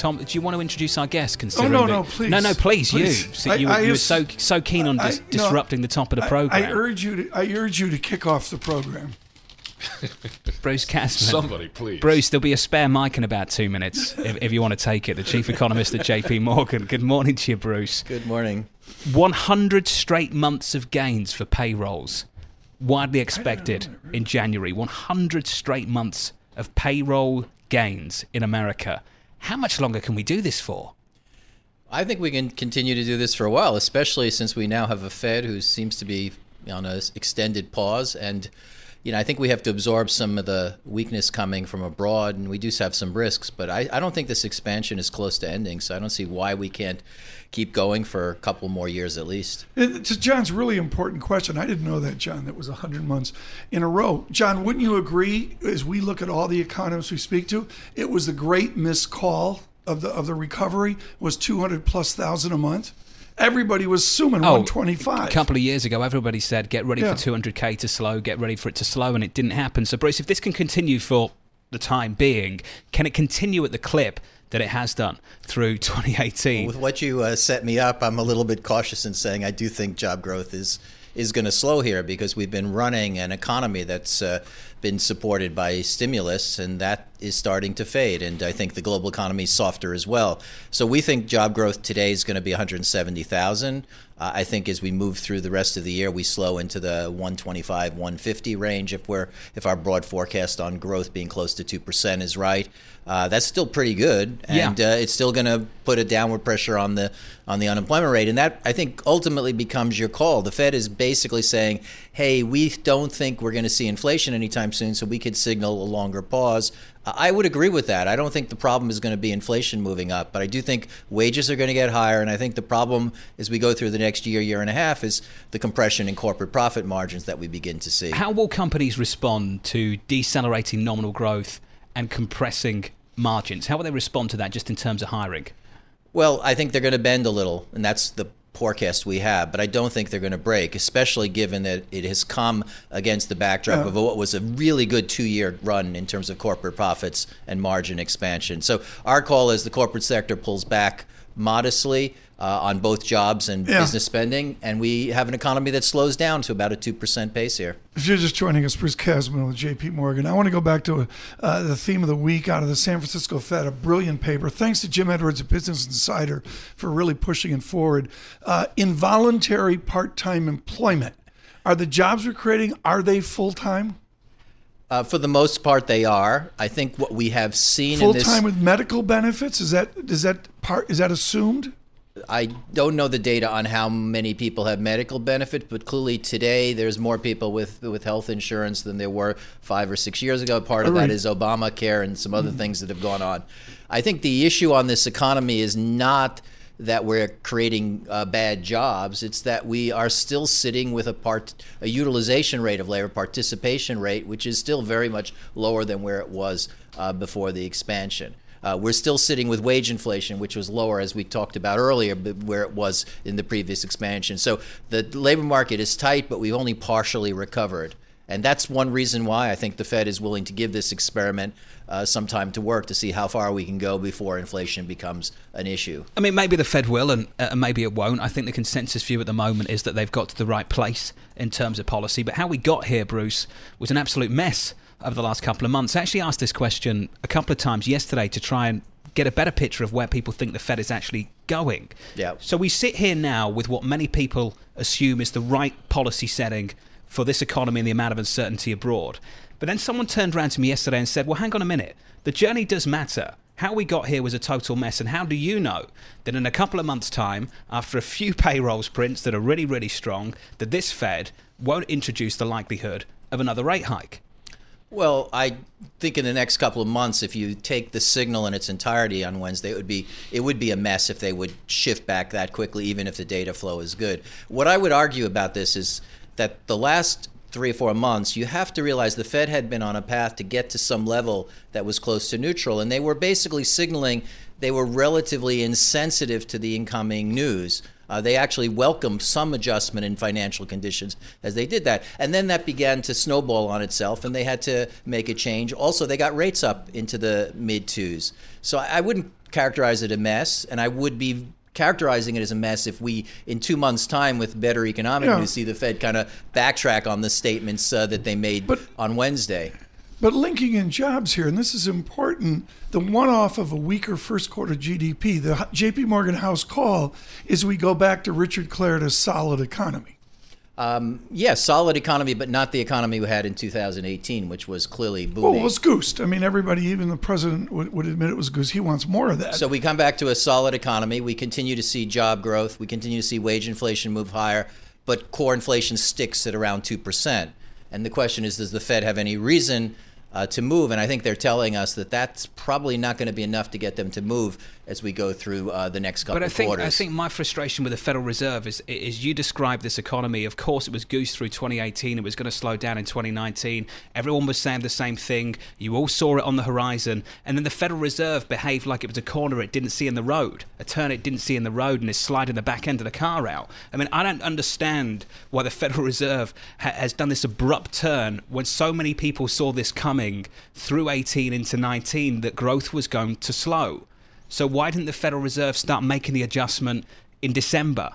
Tom, do you want to introduce our guest? Oh Considering no, that- no, please. no, no, please, Please. you. So I- you, I you were so so keen on dis- I- no, disrupting the top of the program. I, urge you to. I urge you to kick off the program. Bruce Kasman. Somebody, please. Bruce, there'll be a spare mic in about two minutes if, if you want to take it. The chief economist at JP Morgan. Good morning to you, Bruce. Good morning. 100 straight months of gains for payrolls, widely expected in January. 100 straight months of payroll gains in America. How much longer can we do this for? I think we can continue to do this for a while, especially since we now have a Fed who seems to be on an extended pause. And, you know, I think we have to absorb some of the weakness coming from abroad, and we do have some risks. But I, I don't think this expansion is close to ending, so I don't see why we can't keep going for a couple more years at least. It- To John's really important question, I didn't know that, John, that was 100 months in a row. John, wouldn't you agree, as we look at all the economists we speak to, it was the great miscall of the of the recovery was 200 plus thousand a month? Everybody was assuming Oh, 125. A couple of years ago, everybody said, get ready Yeah. for 200k to slow, get ready for it to slow, and it didn't happen. So, Bruce, if this can continue for the time being, can it continue at the clip that it has done through 2018? With what you uh, set me up, I'm a little bit cautious in saying I do think job growth is is going to slow here because we've been running an economy that's uh, been supported by stimulus, and that is starting to fade. And I think the global economy is softer as well. So we think job growth today is going to be 170,000. Uh, I think as we move through the rest of the year, we slow into the 125, 150 range if we're if our broad forecast on growth being close to two percent is right. Uh, that's still pretty good, and Yeah. uh, it's still going to put a downward pressure on the on the unemployment rate, and that I think ultimately becomes your call. The Fed is basically saying, "Hey, we don't think we're going to see inflation anytime soon, so we could signal a longer pause." I would agree with that. I don't think the problem is going to be inflation moving up, but I do think wages are going to get higher, and I think the problem as we go through the next year, year and a half, is the compression in corporate profit margins that we begin to see. How will companies respond to decelerating nominal growth and compressing margins? How will they respond to that just in terms of hiring? Well, I think they're going to bend a little, and that's the forecast we have. But I don't think they're going to break, especially given that it has come against the backdrop of what was a really good two-year run in terms of corporate profits and margin expansion. So our call is the corporate sector pulls back modestly uh, on both jobs and Yeah. business spending, and we have an economy that slows down to about a two percent pace here. If you're just joining us, Bruce Kasman with JP Morgan, I want to go back to uh, the theme of the week out of the San Francisco Fed, a brilliant paper. Thanks to Jim Edwards of Business Insider for really pushing it forward. Uh, involuntary part time employment. Are the jobs we're creating, are they full time? Uh, for the most part, they are. I think what we have seen Full in this time with medical benefits? Is that is that part is that assumed? I don't know the data on how many people have medical benefit, but clearly today there's more people with with health insurance than there were five or six years ago. Part of that Right. is Obamacare and some other things that have gone on. I think the issue on this economy is not that we're creating uh, bad jobs. It's that we are still sitting with a part a utilization rate of labor, participation rate, which is still very much lower than where it was uh, before the expansion. Uh, we're still sitting with wage inflation, which was lower, as we talked about earlier, where it was in the previous expansion. So the labor market is tight, but we've only partially recovered. And that's one reason why I think the Fed is willing to give this experiment uh, some time to work to see how far we can go before inflation becomes an issue. I mean, maybe the Fed will, and uh, maybe it won't. I think the consensus view at the moment is that they've got to the right place in terms of policy. But how we got here, Bruce, was an absolute mess over the last couple of months. I actually asked this question a couple of times yesterday to try and get a better picture of where people think the Fed is actually going. Yeah. So we sit here now with what many people assume is the right policy setting for this economy and the amount of uncertainty abroad. But then someone turned around to me yesterday and said, well, hang on a minute. The journey does matter. How we got here was a total mess. And how do you know that in a couple of months' time, after a few payrolls prints that are really, really strong, that this Fed won't introduce the likelihood of another rate hike? Well, I think in the next couple of months, if you take the signal in its entirety on Wednesday, it would be it would be a mess if they would shift back that quickly, even if the data flow is good. What I would argue about this is that the last three or four months, you have to realize the Fed had been on a path to get to some level that was close to neutral. And they were basically signaling they were relatively insensitive to the incoming news. Uh, they actually welcomed some adjustment in financial conditions as they did that. And then that began to snowball on itself, and they had to make a change. Also, they got rates up into the mid twos. So I wouldn't characterize it a mess, and I would be characterizing it as a mess if we, in two months' time, with better economic yeah. news, see the Fed kind of backtrack on the statements uh, that they made but, on Wednesday. But linking in jobs here, and this is important, the one off of a weaker first quarter GDP, the JP Morgan House call is we go back to Richard Clarida's solid economy. Um, yeah, solid economy, but not the economy we had in 2018, which was clearly booming. Well, it was goosed. I mean, everybody, even the president, would, would admit it was goosed. He wants more of that. So we come back to a solid economy. We continue to see job growth. We continue to see wage inflation move higher, but core inflation sticks at around 2%. And the question is does the Fed have any reason uh, to move. And I think they're telling us that that's probably not going to be enough to get them to move as we go through uh, the next couple but I of think, quarters. I think my frustration with the Federal Reserve is, is you describe this economy. Of course, it was goose through 2018. It was going to slow down in 2019. Everyone was saying the same thing. You all saw it on the horizon. And then the Federal Reserve behaved like it was a corner it didn't see in the road, a turn it didn't see in the road, and is sliding the back end of the car out. I mean, I don't understand why the Federal Reserve ha- has done this abrupt turn when so many people saw this coming through 18 into 19 that growth was going to slow. So why didn't the Federal Reserve start making the adjustment in December?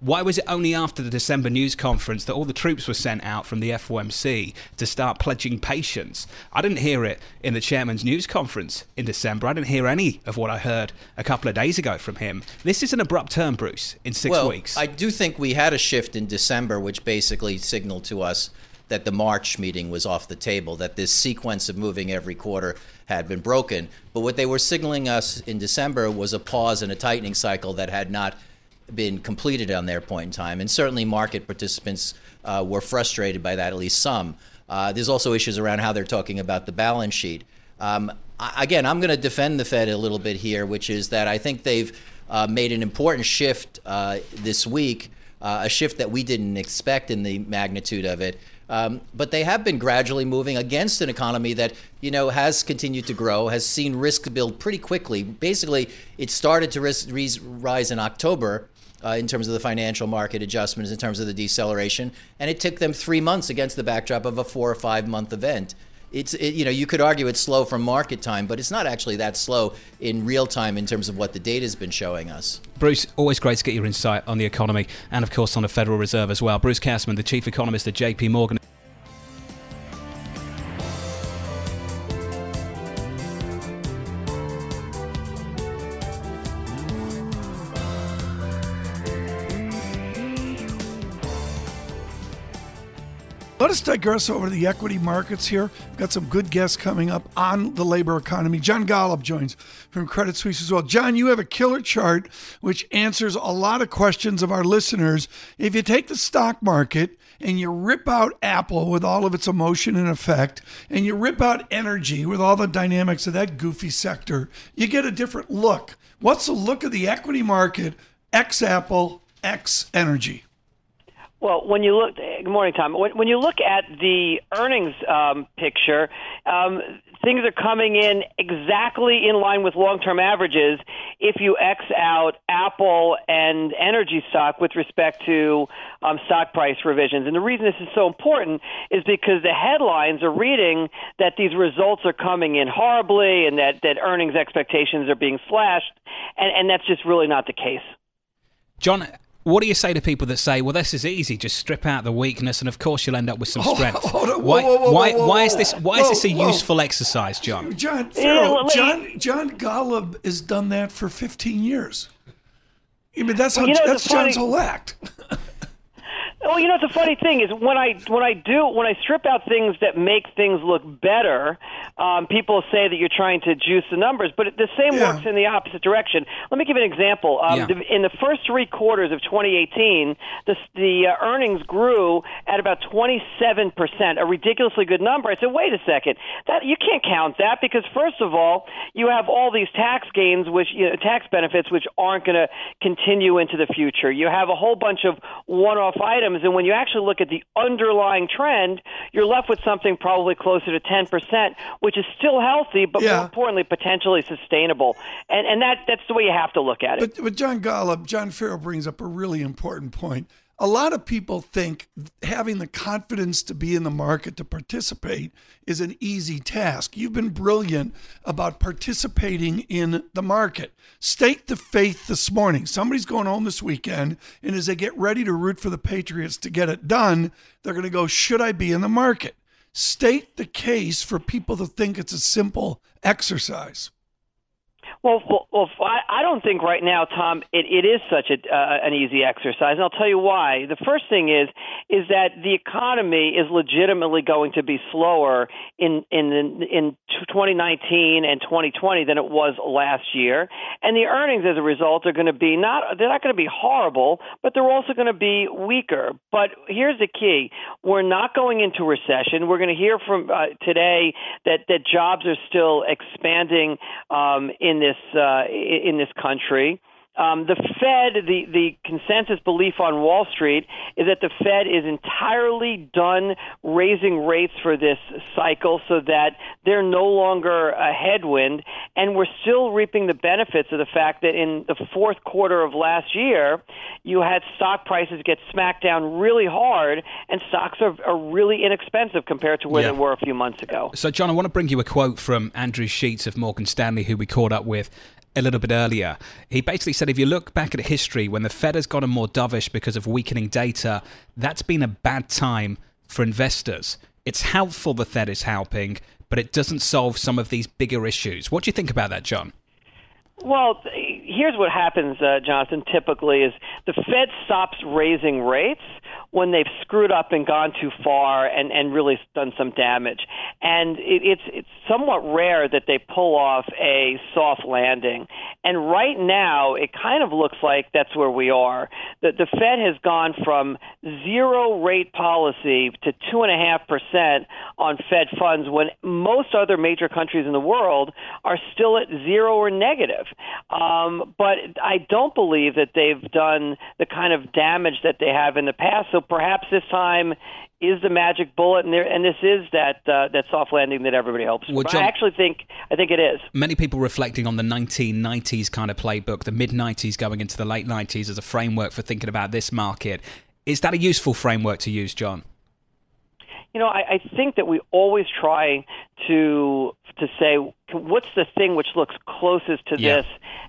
Why was it only after the December news conference that all the troops were sent out from the FOMC to start pledging patience? I didn't hear it in the chairman's news conference in December. I didn't hear any of what I heard a couple of days ago from him. This is an abrupt turn, Bruce, in six well, weeks. I do think we had a shift in December, which basically signaled to us that the March meeting was off the table, that this sequence of moving every quarter had been broken. But what they were signaling us in December was a pause in a tightening cycle that had not been completed on their point in time. And certainly market participants uh, were frustrated by that, at least some. Uh, there's also issues around how they're talking about the balance sheet. Um, again, I'm going to defend the Fed a little bit here, which is that I think they've uh, made an important shift uh, this week, uh, a shift that we didn't expect in the magnitude of it, um, but they have been gradually moving against an economy that you know has continued to grow, has seen risk build pretty quickly. Basically, it started to risk, rise in October. Uh, in terms of the financial market adjustments, in terms of the deceleration, and it took them three months against the backdrop of a four or five month event it's it, you know you could argue it's slow from market time, but it's not actually that slow in real time in terms of what the data has been showing us. Bruce, always great to get your insight on the economy and of course on the Federal Reserve as well. Bruce Kasman, the chief economist at J.P. Morgan. Digress over the equity markets here. We've got some good guests coming up on the labor economy. John Golub joins from Credit Suisse as well. John, you have a killer chart which answers a lot of questions of our listeners. If you take the stock market and you rip out Apple with all of its emotion and effect, and you rip out energy with all the dynamics of that goofy sector, you get a different look. What's the look of the equity market, X Apple, X energy? Well, when you look, good morning, Tom. When, when you look at the earnings um, picture, um, things are coming in exactly in line with long-term averages if you X out Apple and energy stock with respect to um, stock price revisions. And the reason this is so important is because the headlines are reading that these results are coming in horribly and that, that earnings expectations are being slashed, and, and that's just really not the case. John, what do you say to people that say, "Well, this is easy. Just strip out the weakness, and of course you'll end up with some strength"? why, why, why is this? Why is this a useful exercise, John? John Ferro, John John Golub has done that for 15 years. I mean, that's how, you know, that's John's whole act. Well, you know, it's a funny thing is when I when I do when I strip out things that make things look better, um, people say that you're trying to juice the numbers, but the same yeah. works in the opposite direction. Let me give you an example. Um, yeah. the, in the first three quarters of 2018, the the uh, earnings grew at about 27 percent, a ridiculously good number. I said, wait a second, that you can't count that because first of all, you have all these tax gains, which you know, tax benefits, which aren't going to continue into the future. You have a whole bunch of one-off items items. And when you actually look at the underlying trend, you're left with something probably closer to 10%, which is still healthy, but Yeah. more importantly, potentially sustainable. And, and that, that's the way you have to look at it. But, but John Golub, John Ferro brings up a really important point. A lot of people think having the confidence to be in the market to participate is an easy task. You've been brilliant about participating in the market. State the faith this morning. Somebody's going home this weekend, and as they get ready to root for the Patriots to get it done, they're going to go, Should I be in the market? State the case for people to think it's a simple exercise. Well, well, I, don't think right now, Tom, it, it is such a, uh, an easy exercise, and I'll tell you why. The first thing is is that the economy is legitimately going to be slower in in in 2019 and 2020 than it was last year, and the earnings as a result are going to be not they're not going to be horrible, but they're also going to be weaker. But here's the key: we're not going into recession. We're going to hear from uh, today that that jobs are still expanding um, in this uh, in this country. Um, the Fed, the, the consensus belief on Wall Street is that the Fed is entirely done raising rates for this cycle so that they're no longer a headwind. And we're still reaping the benefits of the fact that in the fourth quarter of last year, you had stock prices get smacked down really hard, and stocks are, are really inexpensive compared to where Yeah. they were a few months ago. So, John, I want to bring you a quote from Andrew Sheets of Morgan Stanley, who we caught up with a little bit earlier. He basically said if you look back at history, when the Fed has gotten more dovish because of weakening data, that's been a bad time for investors. It's helpful the Fed is helping, but it doesn't solve some of these bigger issues. What do you think about that, John? Well, here's what happens, uh, Jonathan. Typically, is the Fed stops raising rates when they've screwed up and gone too far and, and really done some damage. And it, it's it's somewhat rare that they pull off a soft landing. And right now, it kind of looks like that's where we are. The the Fed has gone from zero rate policy to two and a half percent on Fed funds when most other major countries in the world are still at zero or negative. Um, but I don't believe that they've done the kind of damage that they have in the past. So perhaps this time is the magic bullet, and, there, and this is that uh, that soft landing that everybody hopes. Well, John- I actually think I think it is. Many people reflecting on the 1990s kind of playbook, the mid 90s going into the late 90s as a framework for thinking about this market. Is that a useful framework to use, John? You know, I, I think that we always try to to say what's the thing which looks closest to Yeah. this,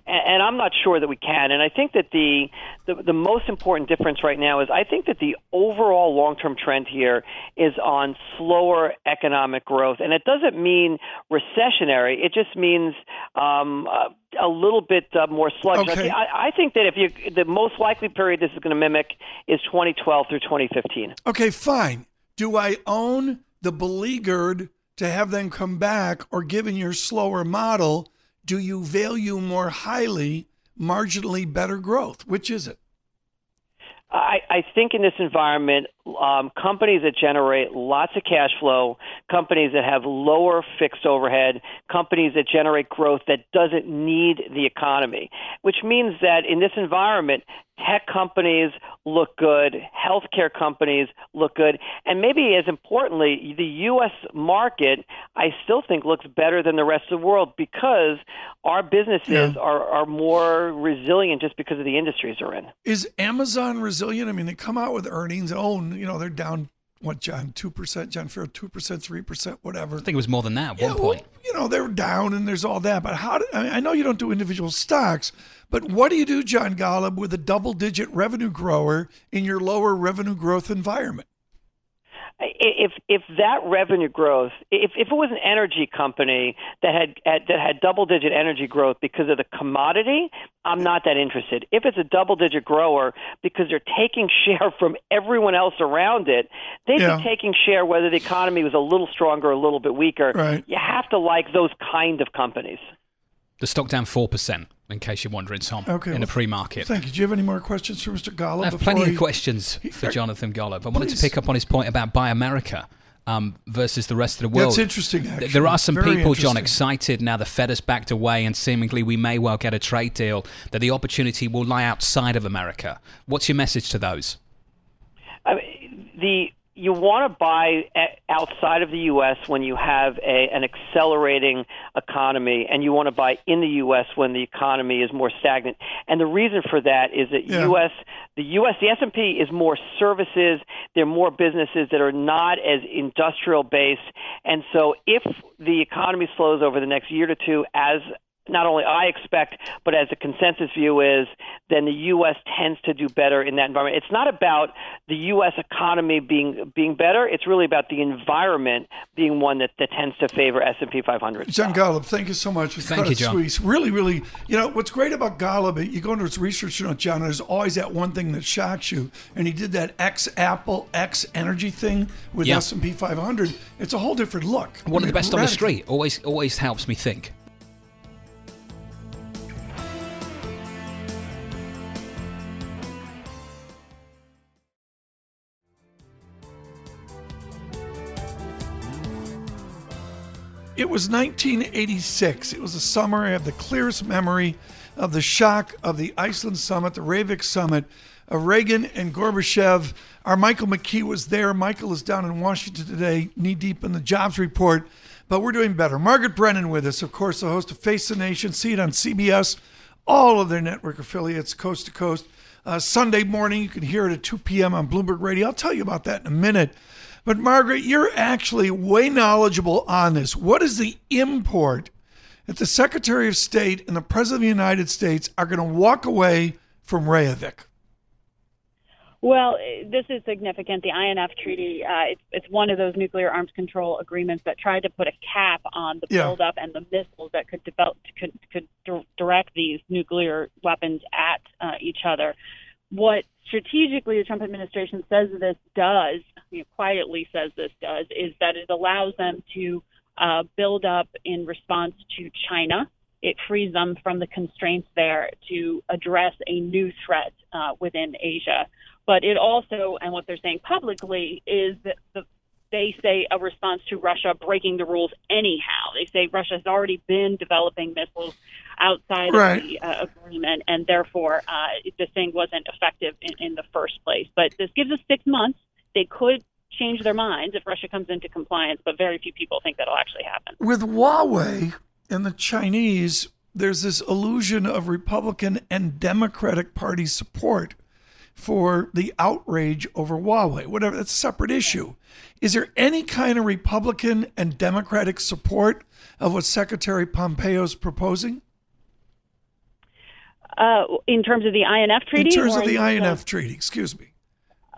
and, and I'm not sure that we can. And I think that the, the the most important difference right now is I think that the overall long term trend here is on slower economic growth, and it doesn't mean recessionary. It just means um, uh, a little bit uh, more sluggish. Okay. I, I think that if you the most likely period this is going to mimic is 2012 through 2015. Okay, fine. Do I own the beleaguered to have them come back, or given your slower model, do you value more highly marginally better growth? Which is it? I, I think in this environment, um, companies that generate lots of cash flow, companies that have lower fixed overhead, companies that generate growth that doesn't need the economy, which means that in this environment, tech companies look good, healthcare companies look good, and maybe as importantly, the U.S. market, I still think looks better than the rest of the world because our businesses Yeah. are, are more resilient just because of the industries they're in. Is Amazon resilient? I mean, they come out with earnings. Oh, you know, they're down. What, John? Two percent. John Ferro, two percent, three percent, whatever. I think it was more than that at Yeah, one well, point. you know, they're down and there's all that. But how do, I, mean, I know you don't do individual stocks, but what do you do, John Golub, with a double digit revenue grower in your lower revenue growth environment? If if that revenue growth, if if it was an energy company that had, had that had double digit energy growth because of the commodity, I'm not that interested. If it's a double digit grower because they're taking share from everyone else around it, they'd Yeah. be taking share whether the economy was a little stronger or a little bit weaker. Right. You have to like those kind of companies. The stock down 4%, in case you're wondering, Tom, Okay, in well, the pre market. Thank you. Do you have any more questions for Mr. Golub? I have before plenty he- of questions for Jonathan Golub. I wanted Please. to pick up on his point about Buy America um, versus the rest of the world. That's interesting, actually. There are some Very people, John, excited now the Fed has backed away and seemingly we may well get a trade deal, that the opportunity will lie outside of America. What's your message to those? I, the you want to buy outside of the U.S. when you have a, an accelerating economy, and you want to buy in the U.S. when the economy is more stagnant. And the reason for that is that yeah. U.S. the U.S. the S&P is more services. There are more businesses that are not as industrial based, and so if the economy slows over the next year to two, as not only I expect, but as a consensus view is, then the U.S. tends to do better in that environment. It's not about the U.S. economy being being better. It's really about the environment being one that, that tends to favor S&P 500. John Golub, thank you so much. Thank you, John. Suisse. Really, really, you know, what's great about Golub, you go into his research, you know, John, there's always that one thing that shocks you. And he did that X Apple, X Energy thing with yeah. S&P 500. It's a whole different look. One I mean, of the best on the street. Always, always helps me think. It was 1986. It was a summer. I have the clearest memory of the shock of the Iceland summit, the Reykjavik summit, of Reagan and Gorbachev. Our Michael McKee was there. Michael is down in Washington today, knee deep in the jobs report, but we're doing better. Margaret Brennan with us, of course, the host of Face the Nation. See it on CBS, all of their network affiliates, coast to coast. Uh, Sunday morning, you can hear it at 2 p.m. on Bloomberg Radio. I'll tell you about that in a minute. But Margaret, you're actually way knowledgeable on this. What is the import that the Secretary of State and the President of the United States are going to walk away from Reykjavik? Well, this is significant. The INF Treaty, uh, it's, it's one of those nuclear arms control agreements that tried to put a cap on the yeah. buildup and the missiles that could develop could, could direct these nuclear weapons at uh, each other. What strategically the Trump administration says this does, you know, quietly says this does, is that it allows them to uh, build up in response to China. It frees them from the constraints there to address a new threat uh, within Asia. But it also, and what they're saying publicly, is that the, they say a response to Russia breaking the rules anyhow. They say Russia has already been developing missiles outside right. of the uh, agreement, and therefore uh, this thing wasn't effective in, in the first place. But this gives us six months. They could change their minds if Russia comes into compliance, but very few people think that'll actually happen. With Huawei and the Chinese, there's this illusion of Republican and Democratic Party support for the outrage over Huawei. Whatever, that's a separate issue. Is there any kind of Republican and Democratic support of what Secretary Pompeo is proposing? Uh, in terms of the INF treaty? In terms of the INF treaty, excuse me.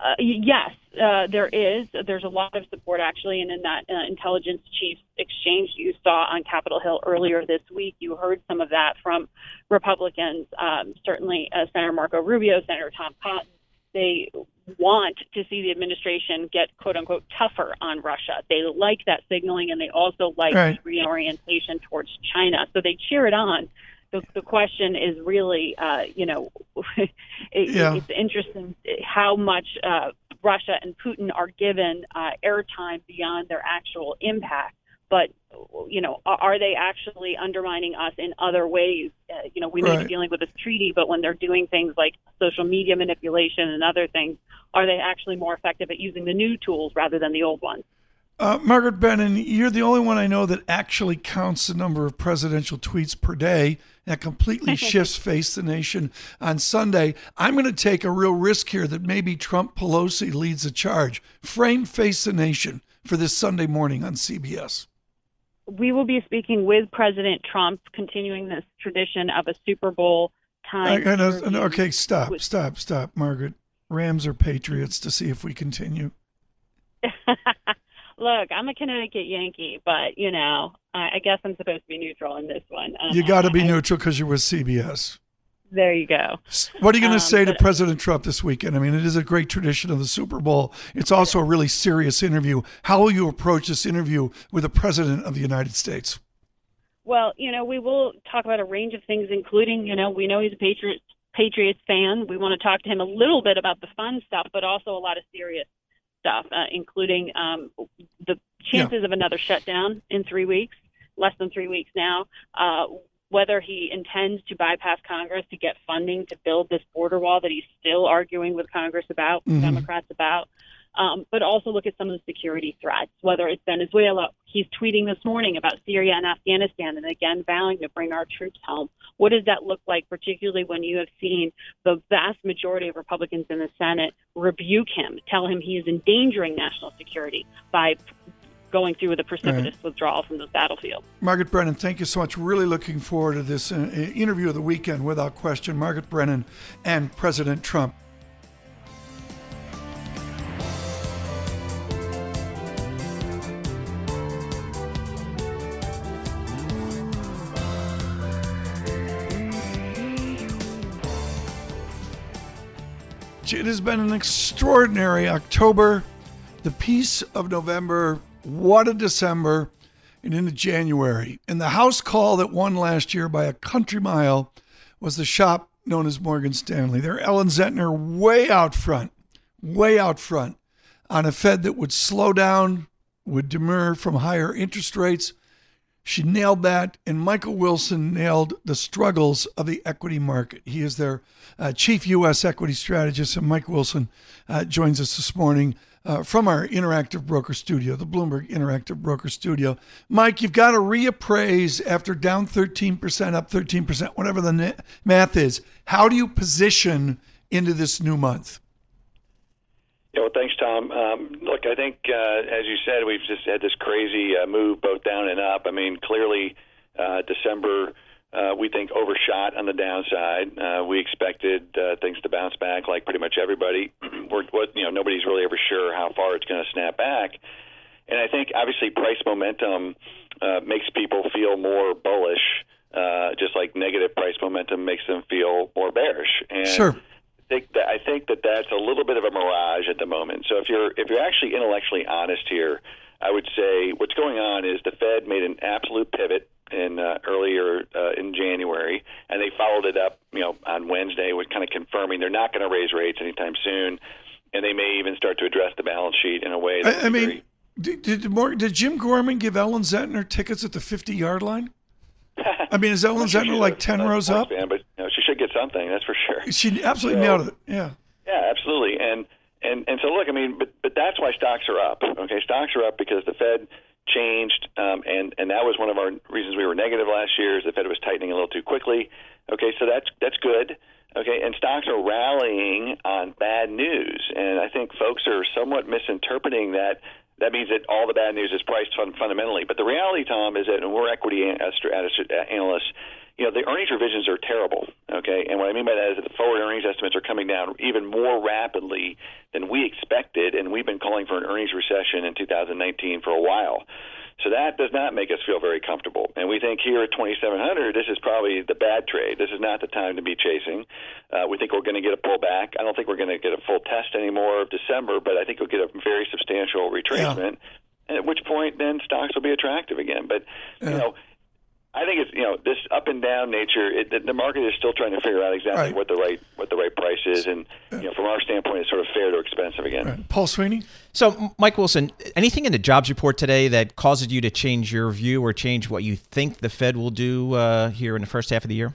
Uh, yes, uh, there is. There's a lot of support actually, and in that uh, intelligence chiefs exchange you saw on Capitol Hill earlier this week, you heard some of that from Republicans. Um, certainly, uh, Senator Marco Rubio, Senator Tom Cotton. They want to see the administration get quote unquote tougher on Russia. They like that signaling, and they also like right. reorientation towards China. So they cheer it on the, the question is really, uh, you know, it, yeah. it's interesting how much uh, Russia and Putin are given uh, airtime beyond their actual impact. But you know, are they actually undermining us in other ways? Uh, you know, we may right. be dealing with this treaty, but when they're doing things like social media manipulation and other things, are they actually more effective at using the new tools rather than the old ones? Uh, Margaret Brennan, you're the only one I know that actually counts the number of presidential tweets per day. That completely shifts Face the Nation on Sunday. I'm going to take a real risk here that maybe Trump Pelosi leads the charge. Frame Face the Nation for this Sunday morning on CBS. We will be speaking with President Trump, continuing this tradition of a Super Bowl time. I, I know, okay, stop, stop, stop, Margaret. Rams or Patriots to see if we continue. Look, I'm a Connecticut Yankee, but you know, I, I guess I'm supposed to be neutral in this one. Um, you got to be I, neutral because you're with CBS. There you go. What are you going to um, say to President Trump this weekend? I mean, it is a great tradition of the Super Bowl. It's also a really serious interview. How will you approach this interview with the President of the United States? Well, you know, we will talk about a range of things, including, you know, we know he's a Patriots Patriots fan. We want to talk to him a little bit about the fun stuff, but also a lot of serious stuff, uh, including um, the chances yeah. of another shutdown in three weeks, less than three weeks now. Uh, whether he intends to bypass Congress to get funding to build this border wall that he's still arguing with Congress about, mm-hmm. Democrats about. Um, but also look at some of the security threats, whether it's Venezuela. He's tweeting this morning about Syria and Afghanistan, and again vowing to bring our troops home. What does that look like, particularly when you have seen the vast majority of Republicans in the Senate rebuke him, tell him he is endangering national security by going through with a precipitous right. withdrawal from those battlefields. Margaret Brennan, thank you so much. Really looking forward to this uh, interview of the weekend, without question. Margaret Brennan and President Trump. It has been an extraordinary October, the peace of November, what a December, and into January. And the house call that won last year by a country mile was the shop known as Morgan Stanley. They're Ellen Zentner way out front, way out front on a Fed that would slow down, would demur from higher interest rates, she nailed that, and Michael Wilson nailed the struggles of the equity market. He is their uh, chief U.S. equity strategist, and Mike Wilson uh, joins us this morning uh, from our interactive broker studio, the Bloomberg Interactive Broker Studio. Mike, you've got to reappraise after down 13%, up 13%, whatever the math is. How do you position into this new month? Yeah, well, thanks, Tom. Um, look, I think, uh, as you said, we've just had this crazy uh, move both down and up. I mean, clearly, uh, December, uh, we think overshot on the downside. Uh, we expected uh, things to bounce back, like pretty much everybody. We're, what, you know, nobody's really ever sure how far it's going to snap back. And I think, obviously, price momentum uh, makes people feel more bullish, uh, just like negative price momentum makes them feel more bearish. And sure think that I think that that's a little bit of a mirage at the moment. So if you're if you're actually intellectually honest here, I would say what's going on is the Fed made an absolute pivot in uh, earlier uh, in January, and they followed it up, you know, on Wednesday with kind of confirming they're not going to raise rates anytime soon, and they may even start to address the balance sheet in a way. I, I mean, did did, more, did Jim Gorman give Ellen Zentner tickets at the fifty yard line? I mean, is Ellen Zentner like ten rows up? Fan, but you know, she should get something. That's for sure. She absolutely so, nailed it. Yeah. Yeah, absolutely. And and and so look, I mean, but but that's why stocks are up. Okay, stocks are up because the Fed changed, um, and and that was one of our reasons we were negative last year. Is the Fed was tightening a little too quickly. Okay, so that's that's good. Okay, and stocks are rallying on bad news, and I think folks are somewhat misinterpreting that that means that all the bad news is priced fun- fundamentally. But the reality, Tom, is that and we're equity analysts. You know, the earnings revisions are terrible. Okay, and what I mean by that is that the forward earnings estimates are coming down even more rapidly than we expected, and we've been calling for an earnings recession in 2019 for a while. So that does not make us feel very comfortable. And we think here at 2,700, this is probably the bad trade. This is not the time to be chasing. Uh, we think we're going to get a pullback. I don't think we're going to get a full test anymore of December, but I think we'll get a very substantial retracement. Yeah. At which point, then stocks will be attractive again. But you know I think it's you know this up and down nature. It, the, the market is still trying to figure out exactly right. what the right what the right price is, and you know from our standpoint, it's sort of fair to expensive again. Right. Paul Sweeney. So, Mike Wilson, anything in the jobs report today that causes you to change your view or change what you think the Fed will do uh, here in the first half of the year?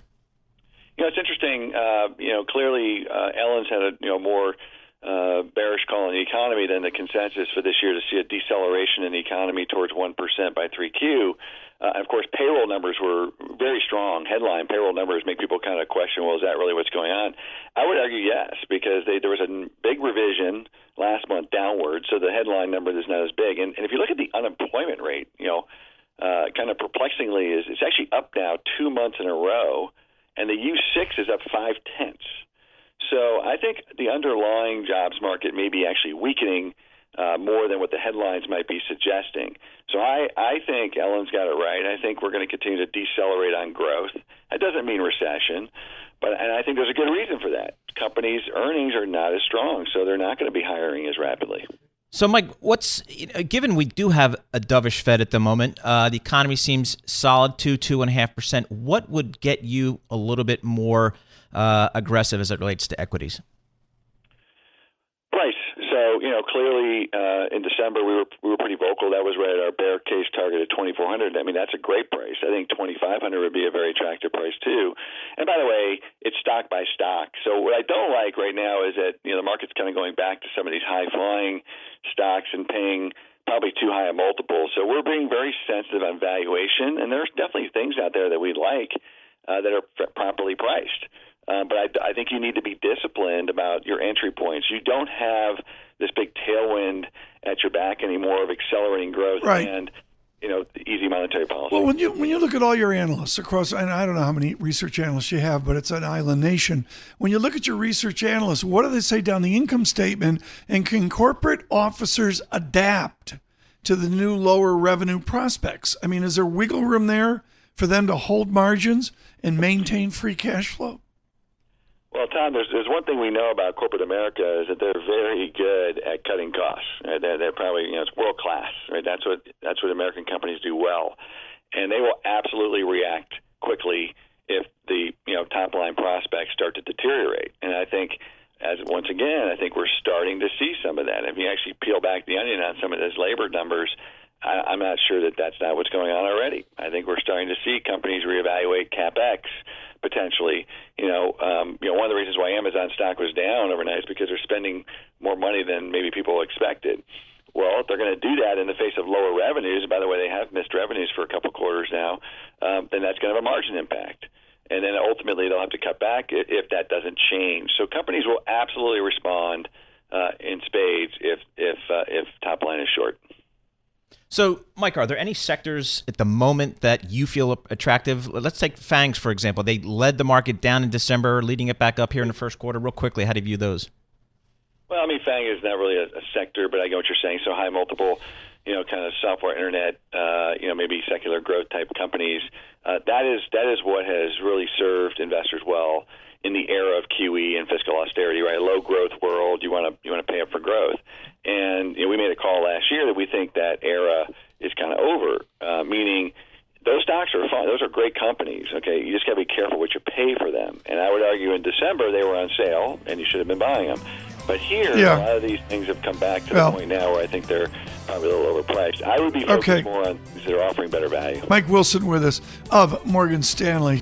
You know, it's interesting. Uh, you know, clearly uh, Ellen's had a you know more uh, bearish call on the economy than the consensus for this year to see a deceleration in the economy towards 1% by 3Q. Uh, of course, payroll numbers were very strong. Headline payroll numbers make people kind of question, well, is that really what's going on? I would argue yes, because they, there was a big revision last month downward, so the headline number is not as big. And, and if you look at the unemployment rate, you know, uh, kind of perplexingly, is it's actually up now two months in a row, and the U6 is up five tenths. So I think the underlying jobs market may be actually weakening uh, more than what the headlines might be suggesting. So I, I think Ellen's got it right. I think we're going to continue to decelerate on growth. That doesn't mean recession, but and I think there's a good reason for that. Companies' earnings are not as strong, so they're not going to be hiring as rapidly. So, Mike, what's given we do have a dovish Fed at the moment, uh, the economy seems solid, two two and a half percent. What would get you a little bit more uh, aggressive as it relates to equities? You know, clearly uh, in December we were we were pretty vocal. That was right at our bear case target at 2,400. I mean, that's a great price. I think 2,500 would be a very attractive price too. And by the way, it's stock by stock. So what I don't like right now is that you know the market's kind of going back to some of these high flying stocks and paying probably too high a multiple. So we're being very sensitive on valuation, and there's definitely things out there that we like uh, that are f- properly priced. Uh, but I, I think you need to be disciplined about your entry points. You don't have this big tailwind at your back anymore of accelerating growth right. and you know easy monetary policy. Well, when you when you look at all your analysts across, and I don't know how many research analysts you have, but it's an island nation. When you look at your research analysts, what do they say down the income statement? And can corporate officers adapt to the new lower revenue prospects? I mean, is there wiggle room there for them to hold margins and maintain free cash flow? Well, Tom, there's there's one thing we know about corporate America is that they're very good at cutting costs. Right? They're, they're probably you know it's world class. Right? That's what that's what American companies do well, and they will absolutely react quickly if the you know top line prospects start to deteriorate. And I think as once again, I think we're starting to see some of that. If you actually peel back the onion on some of those labor numbers, I, I'm not sure that that's not what's going on already. I think we're starting to see companies reevaluate capex potentially. You know, um, you know, one of the reasons why Amazon stock was down overnight is because they're spending more money than maybe people expected. Well, if they're going to do that in the face of lower revenues, by the way, they have missed revenues for a couple quarters now, um, then that's going to have a margin impact. And then ultimately they'll have to cut back if that doesn't change. So companies will absolutely respond uh, in spades if if uh, if top line is short. So, Mike, are there any sectors at the moment that you feel attractive? Let's take Fangs, for example. They led the market down in December, leading it back up here in the first quarter. Real quickly, how do you view those? Well, I mean, Fang is not really a, a sector, but I get what you're saying. So, high multiple, you know, kind of software, internet, uh, you know, maybe secular growth type companies. Uh, that is that is what has really served investors well in the era of QE and fiscal austerity, right? A low growth world, you want to you want to pay up for growth. And you know, we made a call last year that we think that era is kind of over, uh, meaning those stocks are fine. Those are great companies. Okay, you just got to be careful what you pay for them. And I would argue in December they were on sale, and you should have been buying them. But here, yeah. a lot of these things have come back to well, the point now where I think they're probably a little overpriced. I would be focused okay. more on things that are offering better value. Mike Wilson with us of Morgan Stanley.